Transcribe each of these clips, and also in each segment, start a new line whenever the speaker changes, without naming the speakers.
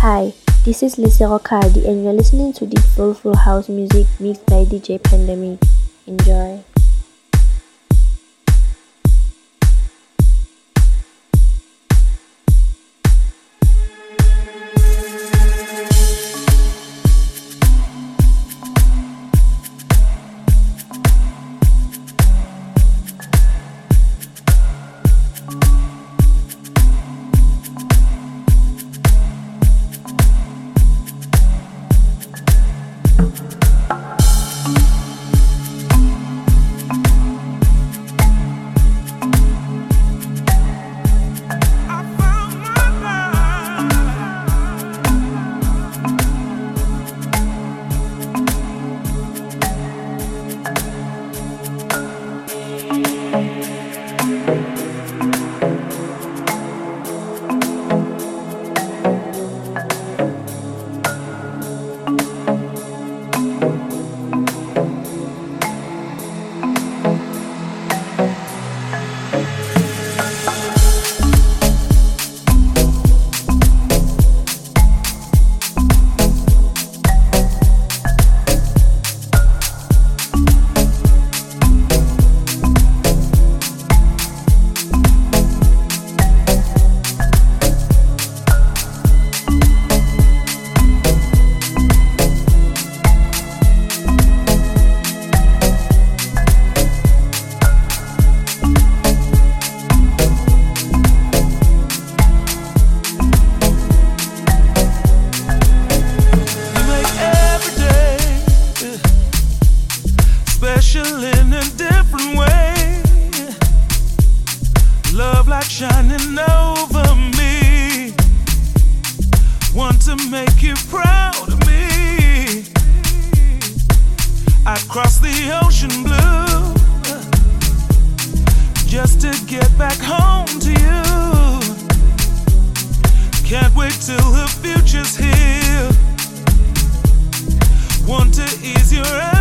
Hi, this is Lisa Roccardi, and you're listening to the Soulful House music mixed by DJ Pandemic. Enjoy.
shining over me. Want to
make you proud of me. I crossed the ocean blue just to get back home to you. Can't wait till the future's here. Want to ease your. Eyes.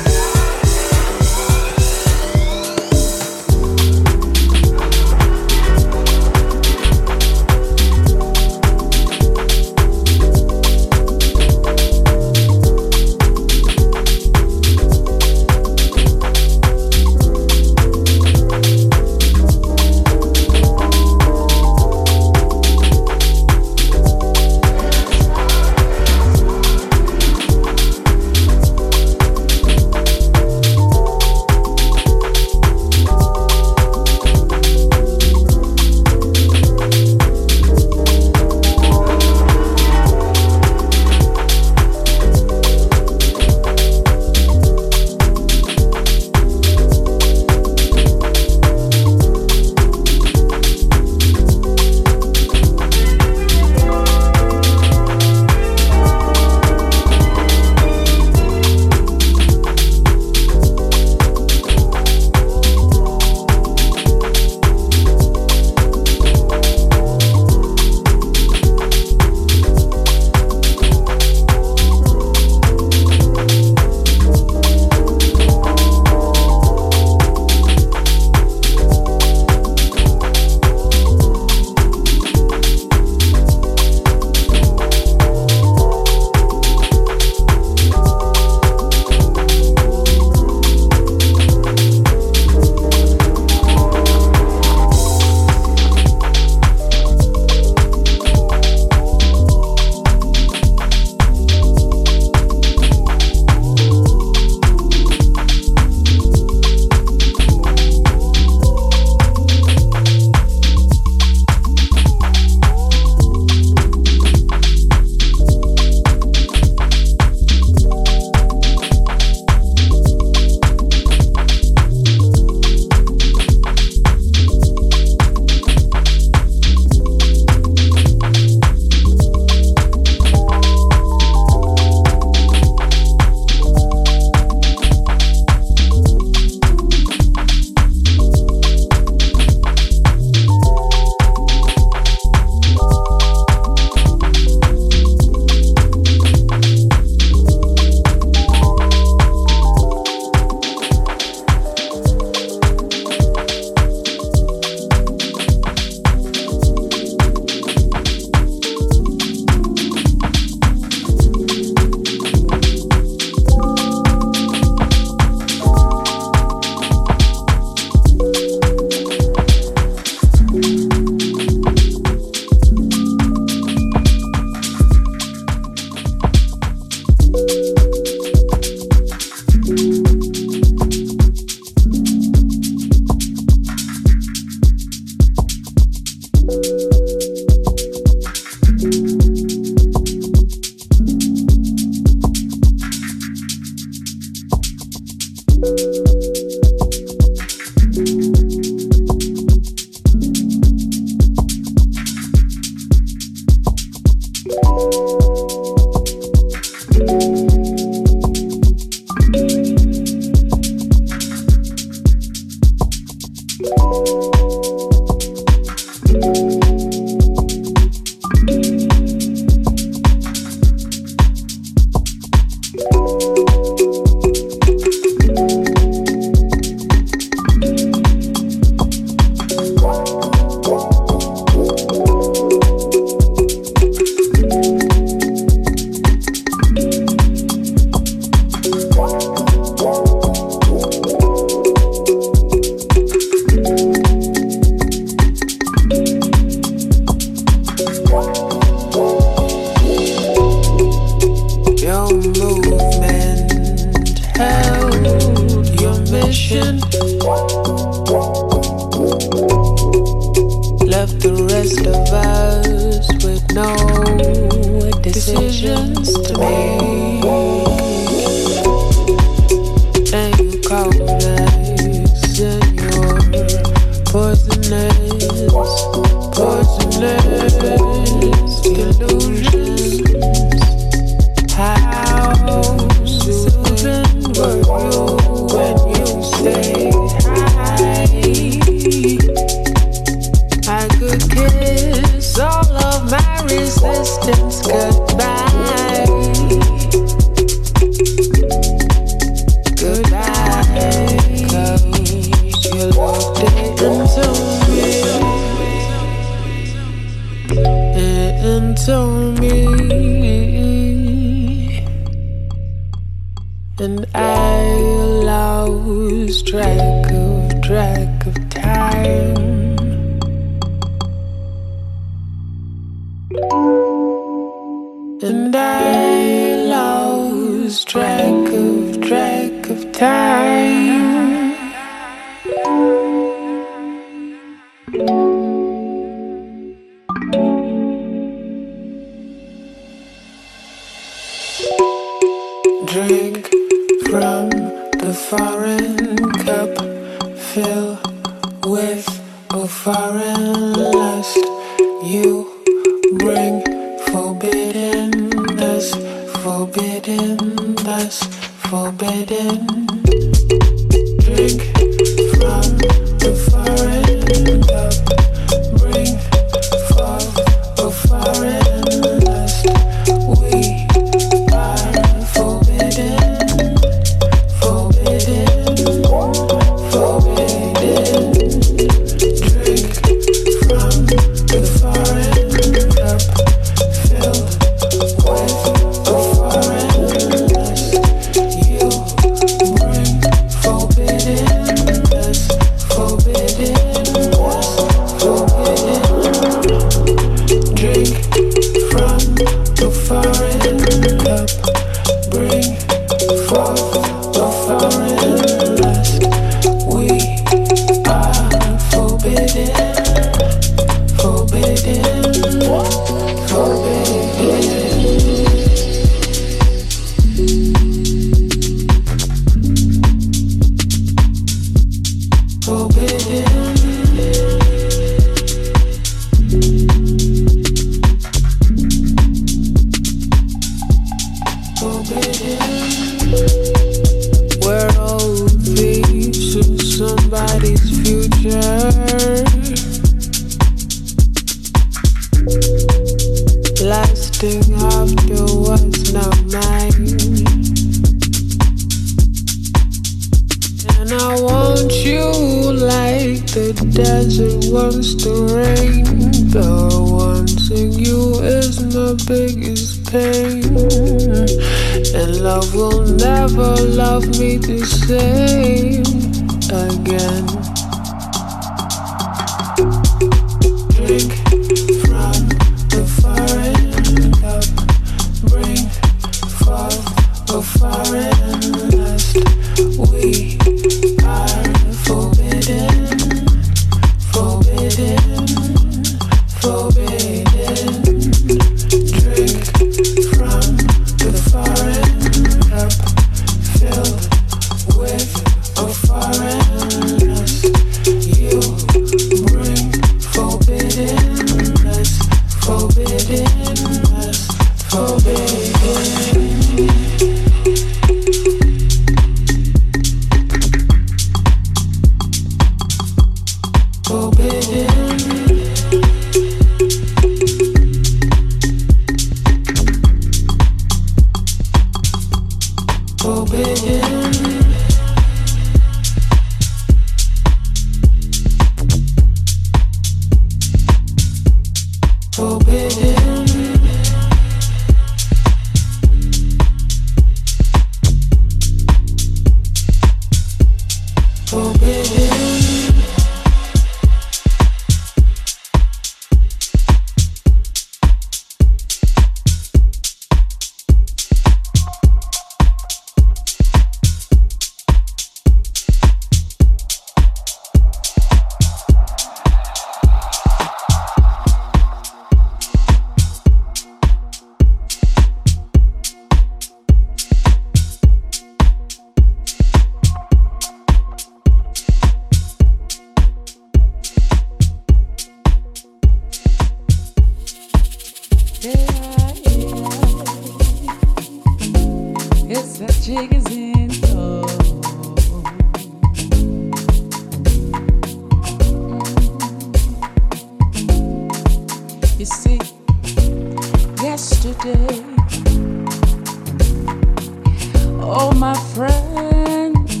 My
friends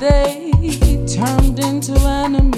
they turned into enemies.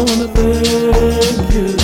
Wanna thank you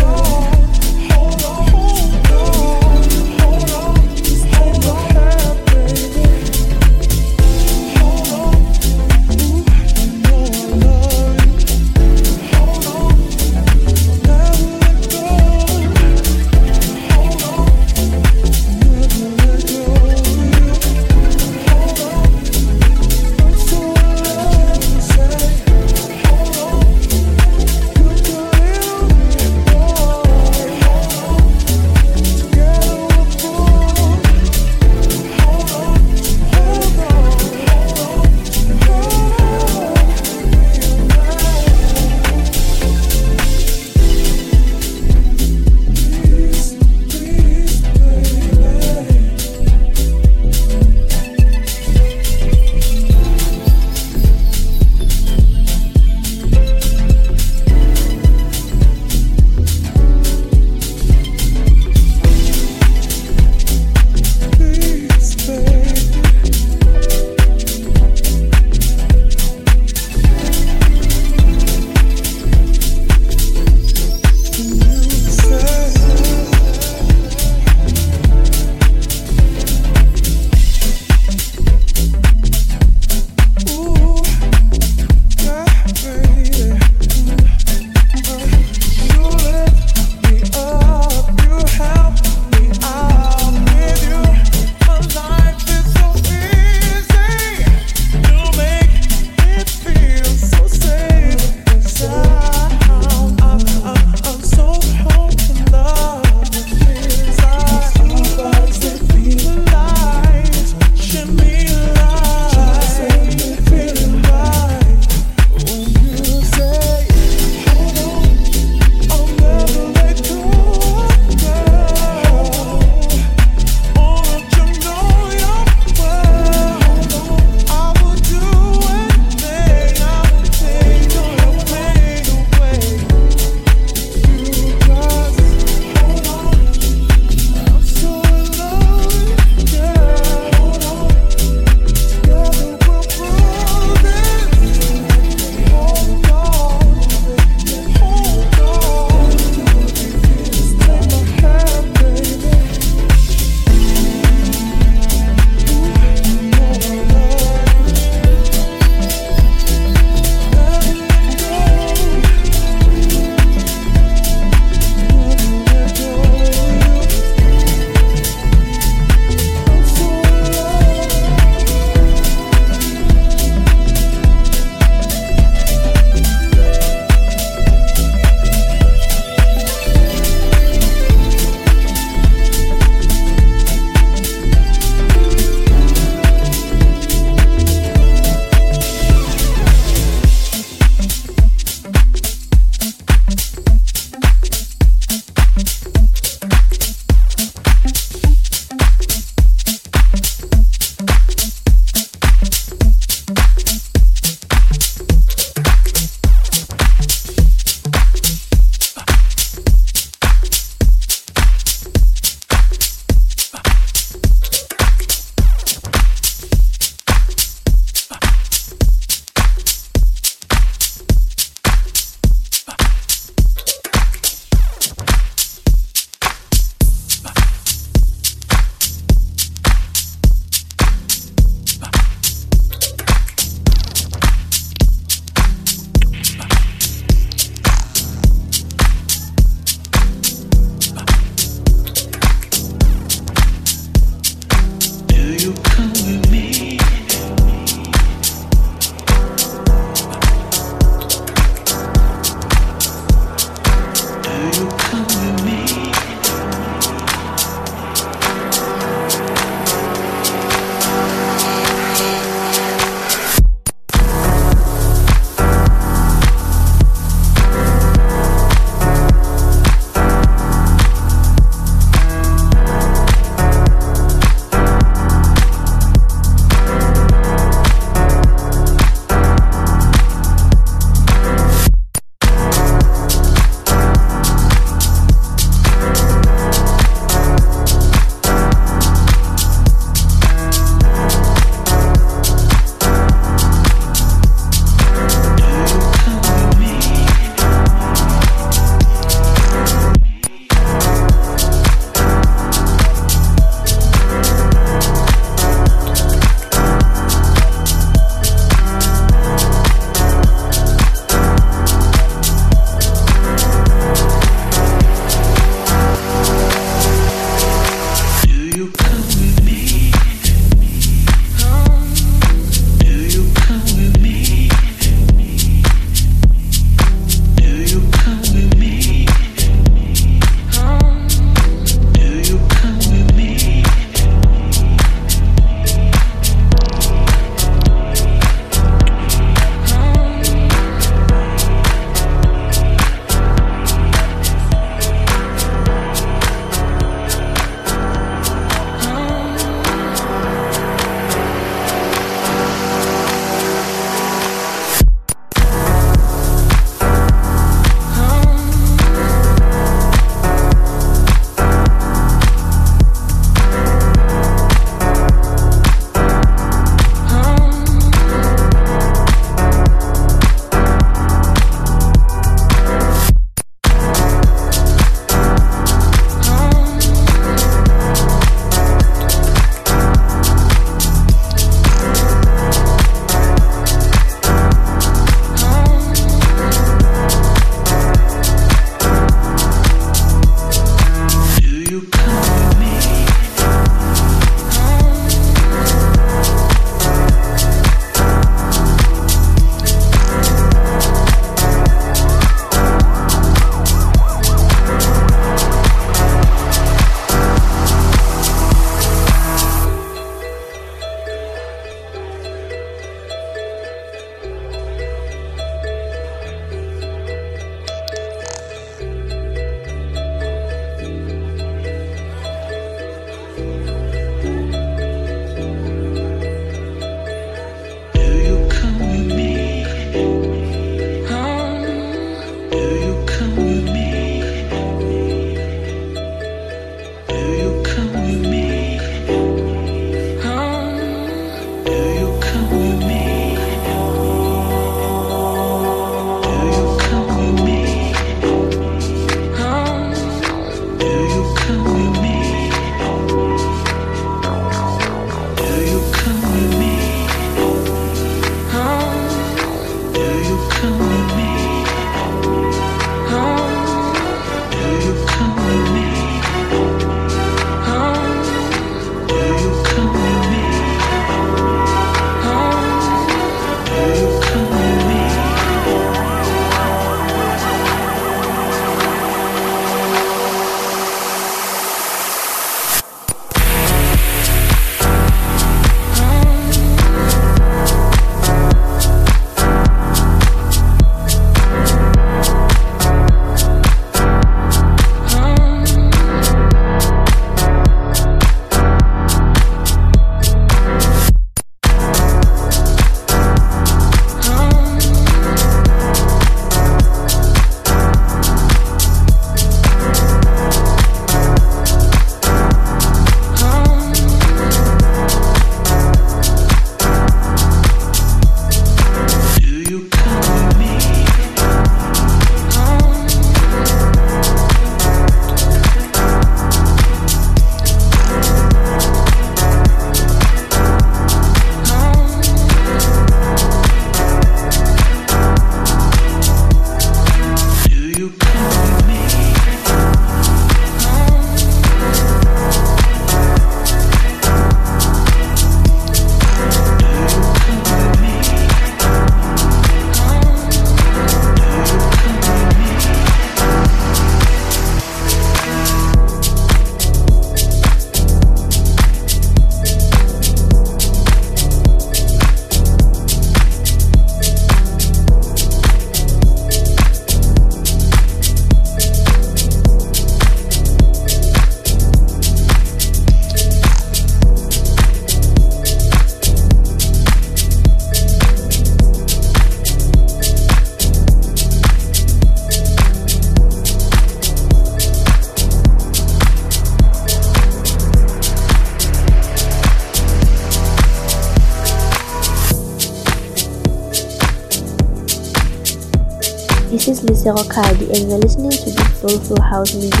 Lisero Cardi and you're listening to the soulful house music